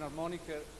Und